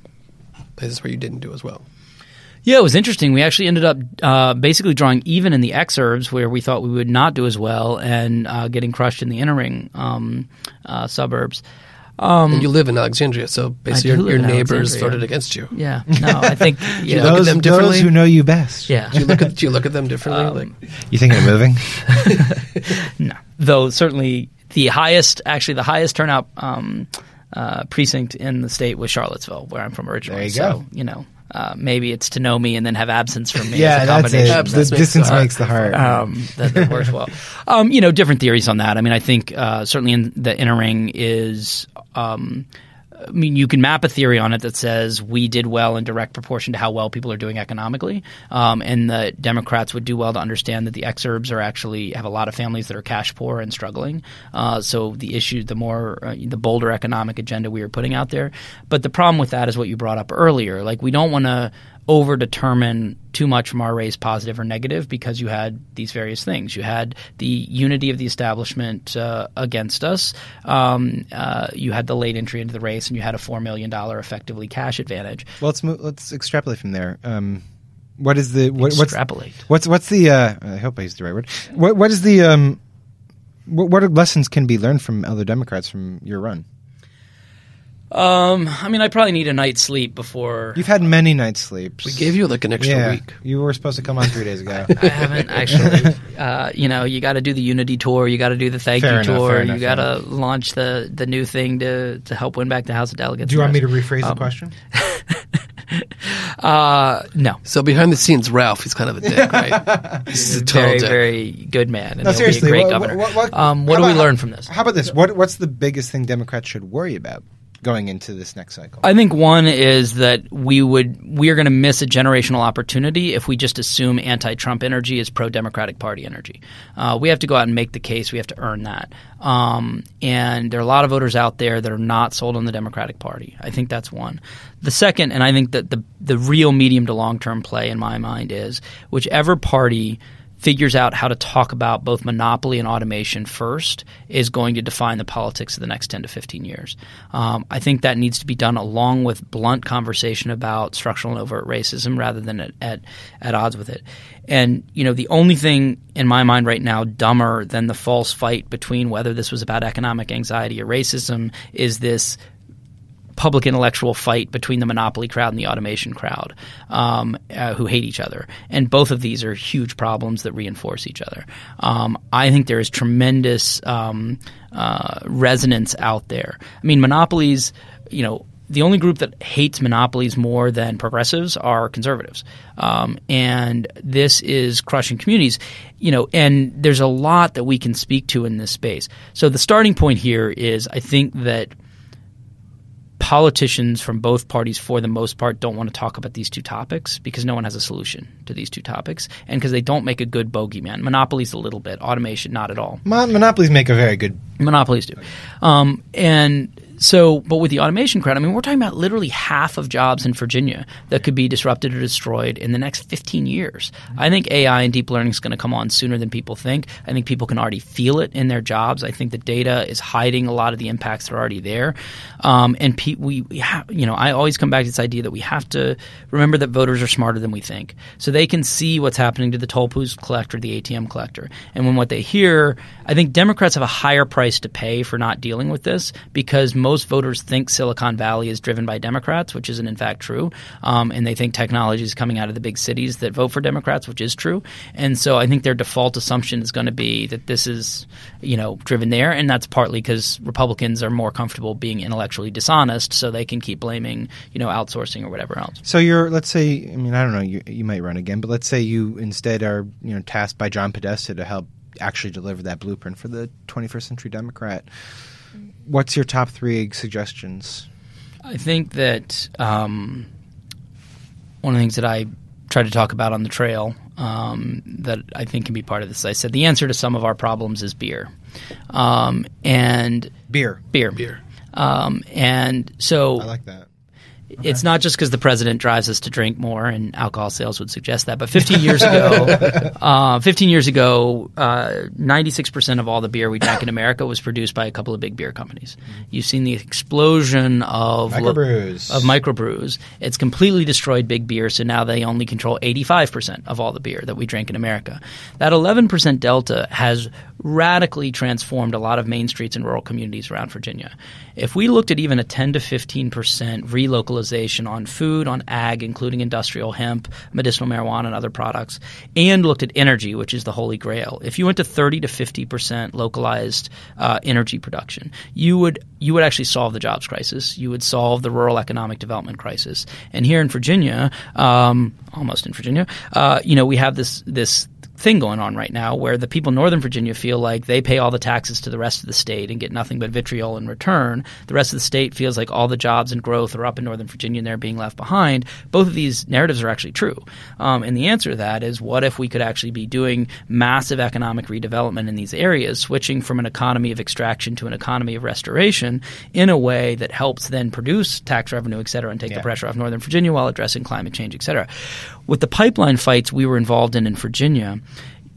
places where you didn't do as well. Yeah, it was interesting. We actually ended up uh, basically drawing even in the exurbs where we thought we would not do as well and uh, getting crushed in the inner ring um, uh, suburbs. Um, and you live in Alexandria, so basically your, your neighbors voted against you. Yeah, no, I think you look at them differently. Those who know you best. Yeah, do you look at do you look at them differently? Um, like, you thinking of moving? no, though certainly the highest, actually the highest turnout um, uh, precinct in the state was Charlottesville, where I'm from originally. There you so, go. you know, uh, maybe it's to know me and then have absence from me. Yeah, as a that's it. combination. The distance makes the heart. Um, that, that works well. Um, you know, different theories on that. I mean, I think uh, certainly in the inner ring is. Um, I mean, you can map a theory on it that says we did well in direct proportion to how well people are doing economically, um, and the Democrats would do well to understand that the exurbs are actually have a lot of families that are cash poor and struggling. Uh, so the issue, the more uh, the bolder economic agenda we are putting out there, but the problem with that is what you brought up earlier. Like we don't want to over determine too much from our race positive or negative because you had these various things. You had the unity of the establishment uh, against us. Um, uh, you had the late entry into the race, and you had a four million dollar effectively cash advantage. Well, let's move, let's extrapolate from there. Um, what is the what, extrapolate? What's what's the? Uh, I hope I used the right word. What what is the? Um, what, what lessons can be learned from other Democrats from your run? Um, I mean, I probably need a night's sleep before. You've had many night sleeps. We gave you like an extra yeah, week. You were supposed to come on three days ago. I haven't actually. Uh, you know, you got to do the Unity tour. You got to do the thank Fair you enough, tour. fair you got to launch the the new thing to to help win back the House of Delegates. Do you want me to rephrase um, the question? Uh, no. So behind the scenes, Ralph, he's kind of a dick, right? He's a total very, dick. very good man, and No, seriously. be a great what, governor. What, what, um, what how do we about- learn from this? How about this? What What's the biggest thing Democrats should worry about going into this next cycle? I think one is that we would we are going to miss a generational opportunity if we just assume anti-Trump energy is pro-Democratic Party energy. Uh, we have to go out and make the case. We have to earn that. Um, and there are a lot of voters out there that are not sold on the Democratic Party. I think that's one. The second, and I think that the the real medium to long term play in my mind is whichever party figures out how to talk about both monopoly and automation first is going to define the politics of the next 10 to 15 years. Um, I think that needs to be done along with blunt conversation about structural and overt racism rather than at, at, at odds with it. And, you know, the only thing in my mind right now dumber than the false fight between whether this was about economic anxiety or racism is this public intellectual fight between the monopoly crowd and the automation crowd um, uh, who hate each other. And both of these are huge problems that reinforce each other. Um, I think there is tremendous um, uh, resonance out there. I mean, monopolies, you know, the only group that hates monopolies more than progressives are conservatives, um, and this is crushing communities. You know, and there's a lot that we can speak to in this space. So the starting point here is, I think that politicians from both parties, for the most part, don't want to talk about these two topics because no one has a solution to these two topics, and because they don't make a good bogeyman. Monopolies a little bit, automation not at all. Mon- monopolies make a very good. Monopolies do, um, and so, but with the automation crowd, I mean, we're talking about literally half of jobs in Virginia that could be disrupted or destroyed in the next 15 years. I think AI and deep learning is going to come on sooner than people think. I think people can already feel it in their jobs. I think the data is hiding a lot of the impacts that are already there. Um, and pe- we, we you know, I always come back to this idea that we have to remember that voters are smarter than we think. So they can see what's happening to the toll booth collector, the ATM collector. And when what they hear, I think Democrats have a higher price to pay for not dealing with this because most voters think Silicon Valley is driven by Democrats, which isn't in fact true. Um, and they think technology is coming out of the big cities that vote for Democrats, which is true. And so I think their default assumption is going to be that this is, you know, driven there. And that's partly because Republicans are more comfortable being intellectually dishonest, so they can keep blaming, you know, outsourcing or whatever else. So you're, let's say, I mean, I don't know, you, you might run again, but let's say you instead are, you know, tasked by John Podesta to help actually deliver that blueprint for the 21st century Democrat. What's your top three suggestions? I think that um, one of the things that I try to talk about on the trail um, that I think can be part of this. I said the answer to some of our problems is beer, um, and beer, beer, beer. Um, and so I like that. It's not just because the president drives us to drink more, and alcohol sales would suggest that. But 15 years ago, uh, 15 years ago, uh, 96% of all the beer we drank in America was produced by a couple of big beer companies. You've seen the explosion of Microbrews. of microbrews. It's completely destroyed big beer, so now they only control 85% of all the beer that we drink in America. That 11% delta has radically transformed a lot of main streets and rural communities around Virginia. If we looked at even a 10 to 15 percent relocalization on food, on ag, including industrial hemp, medicinal marijuana, and other products, and looked at energy, which is the holy grail, if you went to 30 to 50 percent localized uh, energy production, you would you would actually solve the jobs crisis. You would solve the rural economic development crisis. And here in Virginia, um, almost in Virginia, uh, you know, we have this this thing going on right now where the people in Northern Virginia feel like they pay all the taxes to the rest of the state and get nothing but vitriol in return. The rest of the state feels like all the jobs and growth are up in Northern Virginia and they're being left behind. Both of these narratives are actually true. Um, and the answer to that is what if we could actually be doing massive economic redevelopment in these areas, switching from an economy of extraction to an economy of restoration in a way that helps then produce tax revenue, et cetera, and take Yeah. the pressure off Northern Virginia while addressing climate change, et cetera. With the pipeline fights we were involved in in Virginia,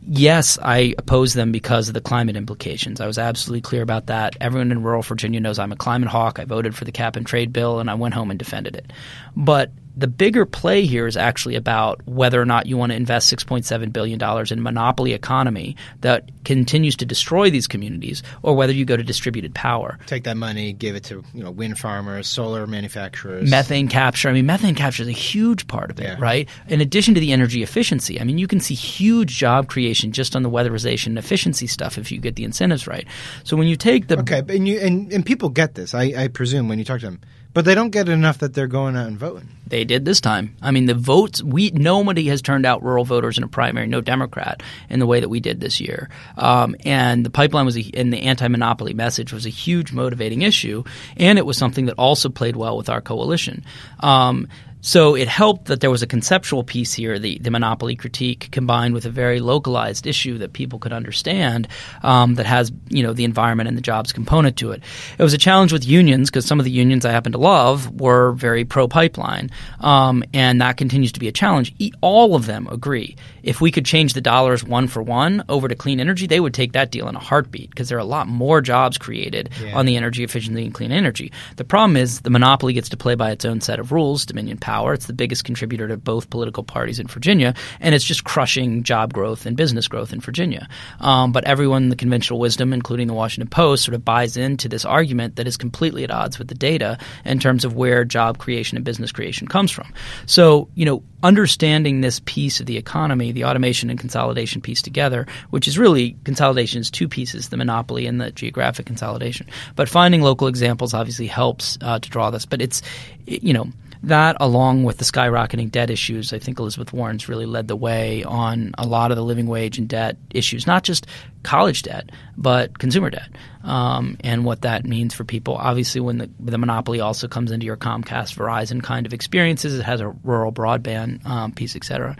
yes, I oppose them because of the climate implications. I was absolutely clear about that. Everyone in rural Virginia knows I'm a climate hawk. I voted for the cap and trade bill and I went home and defended it. But the bigger play here is actually about whether or not you want to invest $6.7 billion in a monopoly economy that continues to destroy these communities or whether you go to distributed power. Take that money, give it to you know wind farmers, solar manufacturers, Methane capture. I mean, methane capture is a huge part of it, Yeah. right? In addition to the energy efficiency, I mean, you can see huge job creation just on the weatherization and efficiency stuff if you get the incentives right. So when you take the Okay, and you and, and people get this, I, I presume, when you talk to them, but they don't get enough that they're going out and voting. They did this time. I mean, the votes. We nobody has turned out rural voters in a primary, no Democrat, in the way that we did this year. Um, and the pipeline was, a, and the anti-monopoly message was a huge motivating issue, and it was something that also played well with our coalition. Um, so it helped that there was a conceptual piece here, the, the monopoly critique, combined with a very localized issue that people could understand um, that has you know the environment and the jobs component to it. It was a challenge with unions because some of the unions I happen to love were very pro pipeline, um, and that continues to be a challenge. All of them agree if we could change the dollars one for one over to clean energy, they would take that deal in a heartbeat because there are a lot more jobs created Yeah. on the energy efficiency and clean energy. The problem is the monopoly gets to play by its own set of rules, Dominion Power. It's the biggest contributor to both political parties in Virginia, and it's just crushing job growth and business growth in Virginia. Um, but everyone the conventional wisdom, including the Washington Post, sort of buys into this argument that is completely at odds with the data in terms of where job creation and business creation comes from. So, you know, understanding this piece of the economy, the automation and consolidation piece together, which is really consolidation is two pieces, the monopoly and the geographic consolidation. But finding local examples obviously helps uh, to draw this. But it's, you know, that along with the skyrocketing debt issues, I think Elizabeth Warren's really led the way on a lot of the living wage and debt issues, not just college debt, but consumer debt, um, and what that means for people. Obviously, when the, the monopoly also comes into your Comcast, Verizon kind of experiences, it has a rural broadband um, piece, et cetera.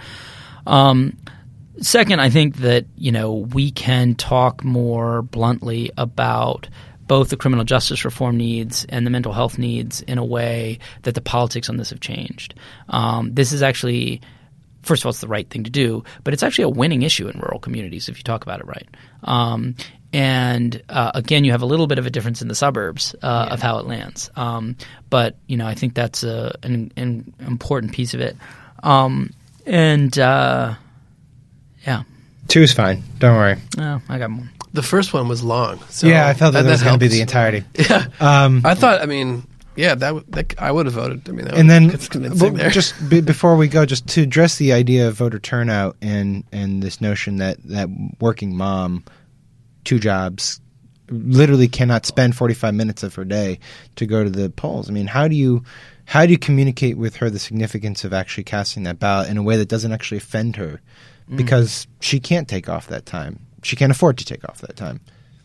Um, second, I think that you know we can talk more bluntly about both the criminal justice reform needs and the mental health needs in a way that the politics on this have changed. Um, this is actually first of all, it's the right thing to do, but it's actually a winning issue in rural communities if you talk about it right. Um, and uh, again, you have a little bit of a difference in the suburbs uh, of how it lands. Um, but you know, I think that's a, an, an important piece of it. Um, and uh, yeah, Two is fine. Don't worry. oh, I got more. The first one was long. So yeah, I felt that, that was going to be the entirety. Yeah. Um, I thought. I mean, yeah, that, that I would have voted. I mean, that and would- then it's convincing there. just be, before we go, just to address the idea of voter turnout and and this notion that that working mom, two jobs, literally cannot spend forty five minutes of her day to go to the polls. I mean, how do you how do you communicate with her the significance of actually casting that ballot in a way that doesn't actually offend her, Mm. because she can't take off that time. She can't afford to take off that time.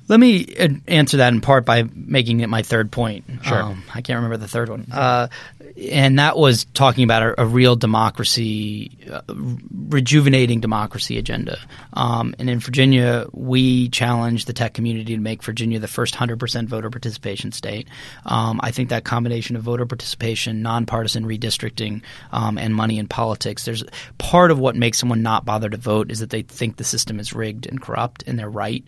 Let me uh, answer that in part by making it my third point. Sure. Um, I can't remember the third one. Uh, and that was talking about a, a real democracy, uh, rejuvenating democracy agenda. Um, and in Virginia, we challenged the tech community to make Virginia the first 100% voter participation state. Um, I think that combination of voter participation, nonpartisan redistricting, um, and money in politics, there's part of what makes someone not bother to vote is that they think the system is rigged and corrupt, and they're right.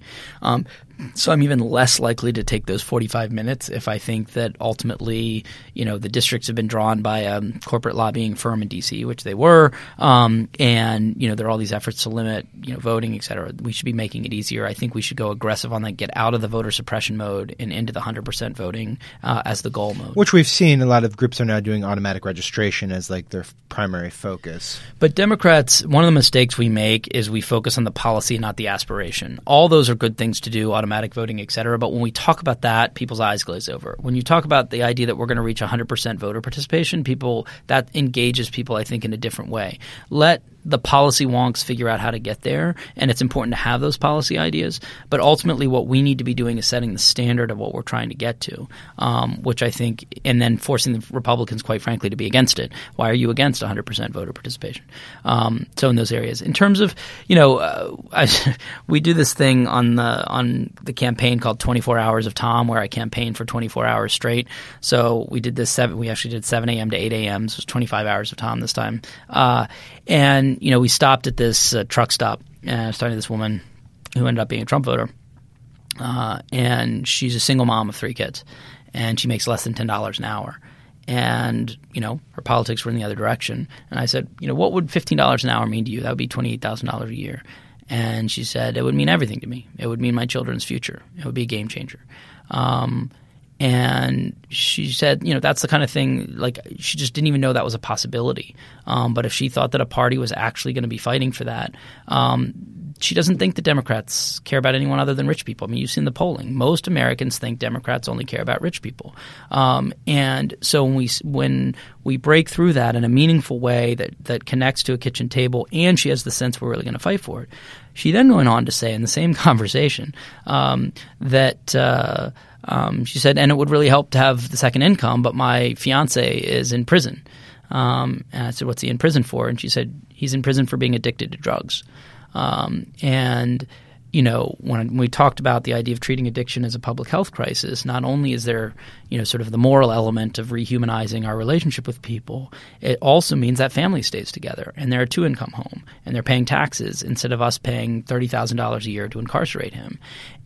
So I'm even less likely to take those 45 minutes if I think that ultimately, you know, the districts have been drawn by a corporate lobbying firm in D.C., which they were, um, and you know there are all these efforts to limit, you know, voting, et cetera. We should be making it easier. I think we should go aggressive on that, get out of the voter suppression mode and into the 100% voting uh, as the goal mode. Which we've seen a lot of groups are now doing automatic registration as like their primary focus. But Democrats, one of the mistakes we make is we focus on the policy, not the aspiration. All those are good things to do, automatic voting, et cetera. But when we talk about that, people's eyes glaze over. When you talk about the idea that we're going to reach 100% voter participation, people that engages people, I think, in a different way. Let the policy wonks figure out how to get there, and it's important to have those policy ideas. But ultimately, what we need to be doing is setting the standard of what we're trying to get to, um, which I think, and then forcing the Republicans, quite frankly, to be against it. Why are you against 100% voter participation? Um, so in those areas, in terms of, you know, uh, I, we do this thing on the on the campaign called 24 Hours of Tom, where I campaigned for 24 hours straight. So we did this seven. We actually did 7 a.m. to 8 a.m. So it was 25 hours of Tom this time, uh, and you know, we stopped at this uh, truck stop and I was talking to this woman who ended up being a Trump voter. Uh, and she's a single mom of three kids, and she makes less than ten dollars an hour. And you know her politics were in the other direction. And I said, you know, what would fifteen dollars an hour mean to you? That would be twenty eight thousand dollars a year. And she said it would mean everything to me. It would mean my children's future. It would be a game changer. Um, and she said, you know, that's the kind of thing, like, she just didn't even know that was a possibility. Um, but if she thought that a party was actually going to be fighting for that, um, she doesn't think the Democrats care about anyone other than rich people. I mean, you've seen the polling. Most Americans think Democrats only care about rich people. Um, and so when we, when we break through that in a meaningful way that, that connects to a kitchen table and she has the sense we're really going to fight for it, she then went on to say in the same conversation um, that. Uh, um, she said, and it would really help to have the second income, but my fiance is in prison. Um, and I said, what's he in prison for? And she said, he's in prison for being addicted to drugs. Um, and you know, when we talked about the idea of treating addiction as a public health crisis, not only is there, you know, sort of the moral element of rehumanizing our relationship with people, it also means that family stays together and they're a two income home and they're paying taxes instead of us paying $30,000 a year to incarcerate him.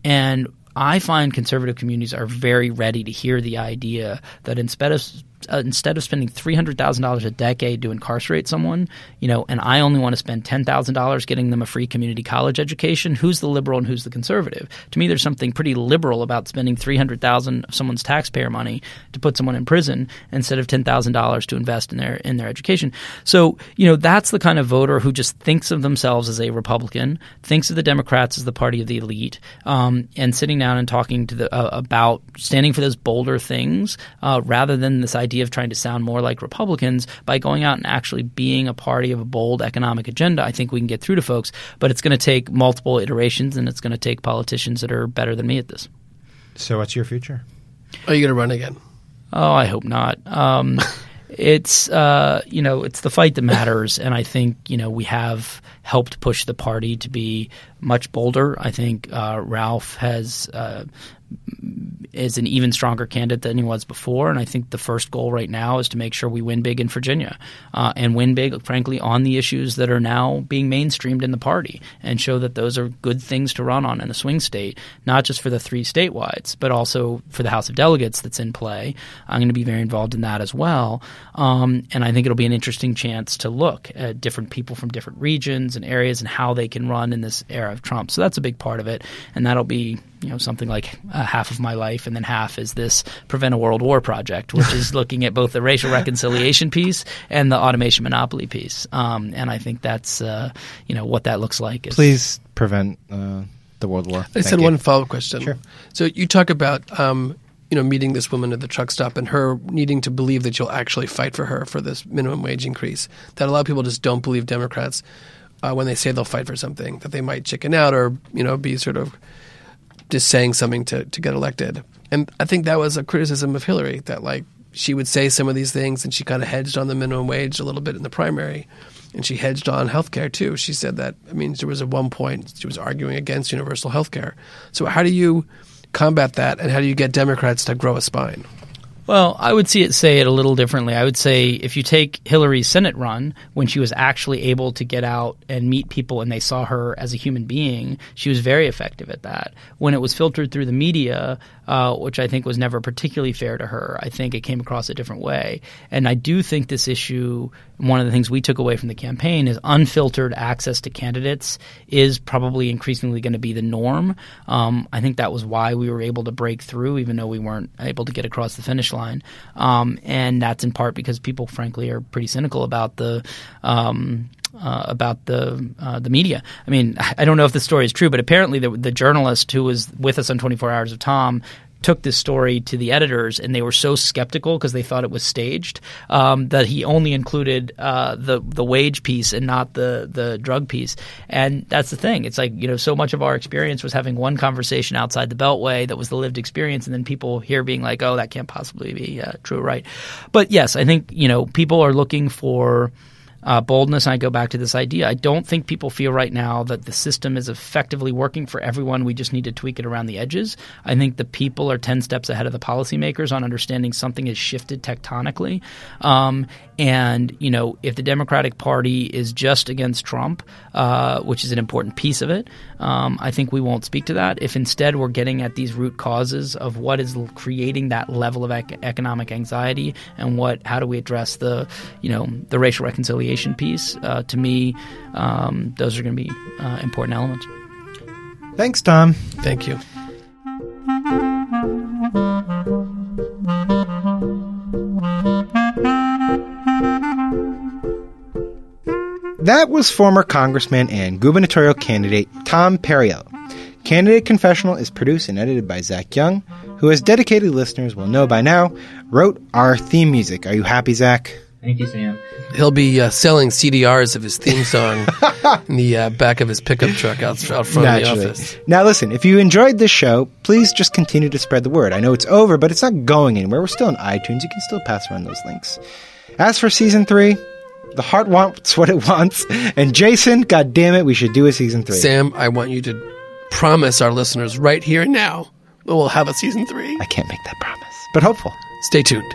And I find conservative communities are very ready to hear the idea that instead of uh, instead of spending three hundred thousand dollars a decade to incarcerate someone, you know, and I only want to spend ten thousand dollars getting them a free community college education, who's the liberal and who's the conservative? To me, there's something pretty liberal about spending three hundred thousand of someone's taxpayer money to put someone in prison instead of ten thousand dollars to invest in their in their education. So, you know, that's the kind of voter who just thinks of themselves as a Republican, thinks of the Democrats as the party of the elite, um, and sitting down and talking to the uh, about standing for those bolder things uh, rather than this idea idea of trying to sound more like Republicans by going out and actually being a party of a bold economic agenda, I think we can get through to folks. But it's going to take multiple iterations and it's going to take politicians that are better than me at this. So, what's your future? Are you going to run again? Oh, I hope not. Um, it's uh, you know it's the fight that matters, and I think you know we have helped push the party to be much bolder. I think uh, Ralph has uh, is an even stronger candidate than he was before. And I think the first goal right now is to make sure we win big in Virginia uh, and win big, frankly, on the issues that are now being mainstreamed in the party and show that those are good things to run on in a swing state, not just for the three statewide, but also for the House of Delegates that's in play. I'm going to be very involved in that as well. Um, and I think it'll be an interesting chance to look at different people from different regions and areas and how they can run in this era of Trump. So that's a big part of it. And that'll be you know something like uh, half of my life, and then half is this prevent a world war project, which is looking at both the racial reconciliation piece and the automation monopoly piece. Um, and I think that's uh, you know what that looks like. Is, Please prevent uh, the world war. I said one follow up question. Sure. So you talk about. Um, you know, meeting this woman at the truck stop and her needing to believe that you'll actually fight for her for this minimum wage increase. That a lot of people just don't believe Democrats uh, when they say they'll fight for something. That they might chicken out or you know be sort of just saying something to, to get elected. And I think that was a criticism of Hillary that like she would say some of these things, and she kind of hedged on the minimum wage a little bit in the primary, and she hedged on health care too. She said that I mean there was at one point she was arguing against universal health care. So how do you combat that, and how do you get Democrats to grow a spine? Well, I would see it say it a little differently. I would say if you take Hillary's Senate run, when she was actually able to get out and meet people and they saw her as a human being, she was very effective at that. When it was filtered through the media, uh, which I think was never particularly fair to her, I think it came across a different way. And I do think this issue, one of the things we took away from the campaign is unfiltered access to candidates is probably increasingly going to be the norm. Um, I think that was why we were able to break through, even though we weren't able to get across the finish line. Um, and that's in part because people, frankly, are pretty cynical about the um, uh, about the uh, the media. I mean, I don't know if the story is true, but apparently the, the journalist who was with us on 24 Hours of Tom took this story to the editors, and they were so skeptical because they thought it was staged um, that he only included uh, the the wage piece and not the the drug piece. And that's the thing. It's like you know, so much of our experience was having one conversation outside the Beltway that was the lived experience, and then people here being like, "Oh, that can't possibly be uh, true, right?" But yes, I think you know people are looking for uh, boldness. I go back to this idea. I don't think people feel right now that the system is effectively working for everyone. We just need to tweak it around the edges. I think the people are 10 steps ahead of the policymakers on understanding something has shifted tectonically. Um, and, you know, if the Democratic Party is just against Trump, uh, which is an important piece of it, um, I think we won't speak to that. If instead we're getting at these root causes of what is creating that level of ec- economic anxiety and what, how do we address the, you know, the racial reconciliation piece, uh, to me, um, those are going to be uh, important elements. Thanks, Tom. Thank you. That was former Congressman and gubernatorial candidate Tom Perriello. Candidate Confessional is produced and edited by Zach Young, who, as dedicated listeners will know by now, wrote our theme music. Are you happy, Zach? Thank you, Sam. He'll be uh, selling CDRs of his theme song in the uh, back of his pickup truck out, out front Naturally. of the office. Now, listen, if you enjoyed this show, please just continue to spread the word. I know it's over, but it's not going anywhere. We're still on iTunes. You can still pass around those links. As for season three, the heart wants what it wants. And Jason, God damn it, we should do a season three. Sam, I want you to promise our listeners right here and now that we'll have a season three. I can't make that promise, but hopeful. Stay tuned.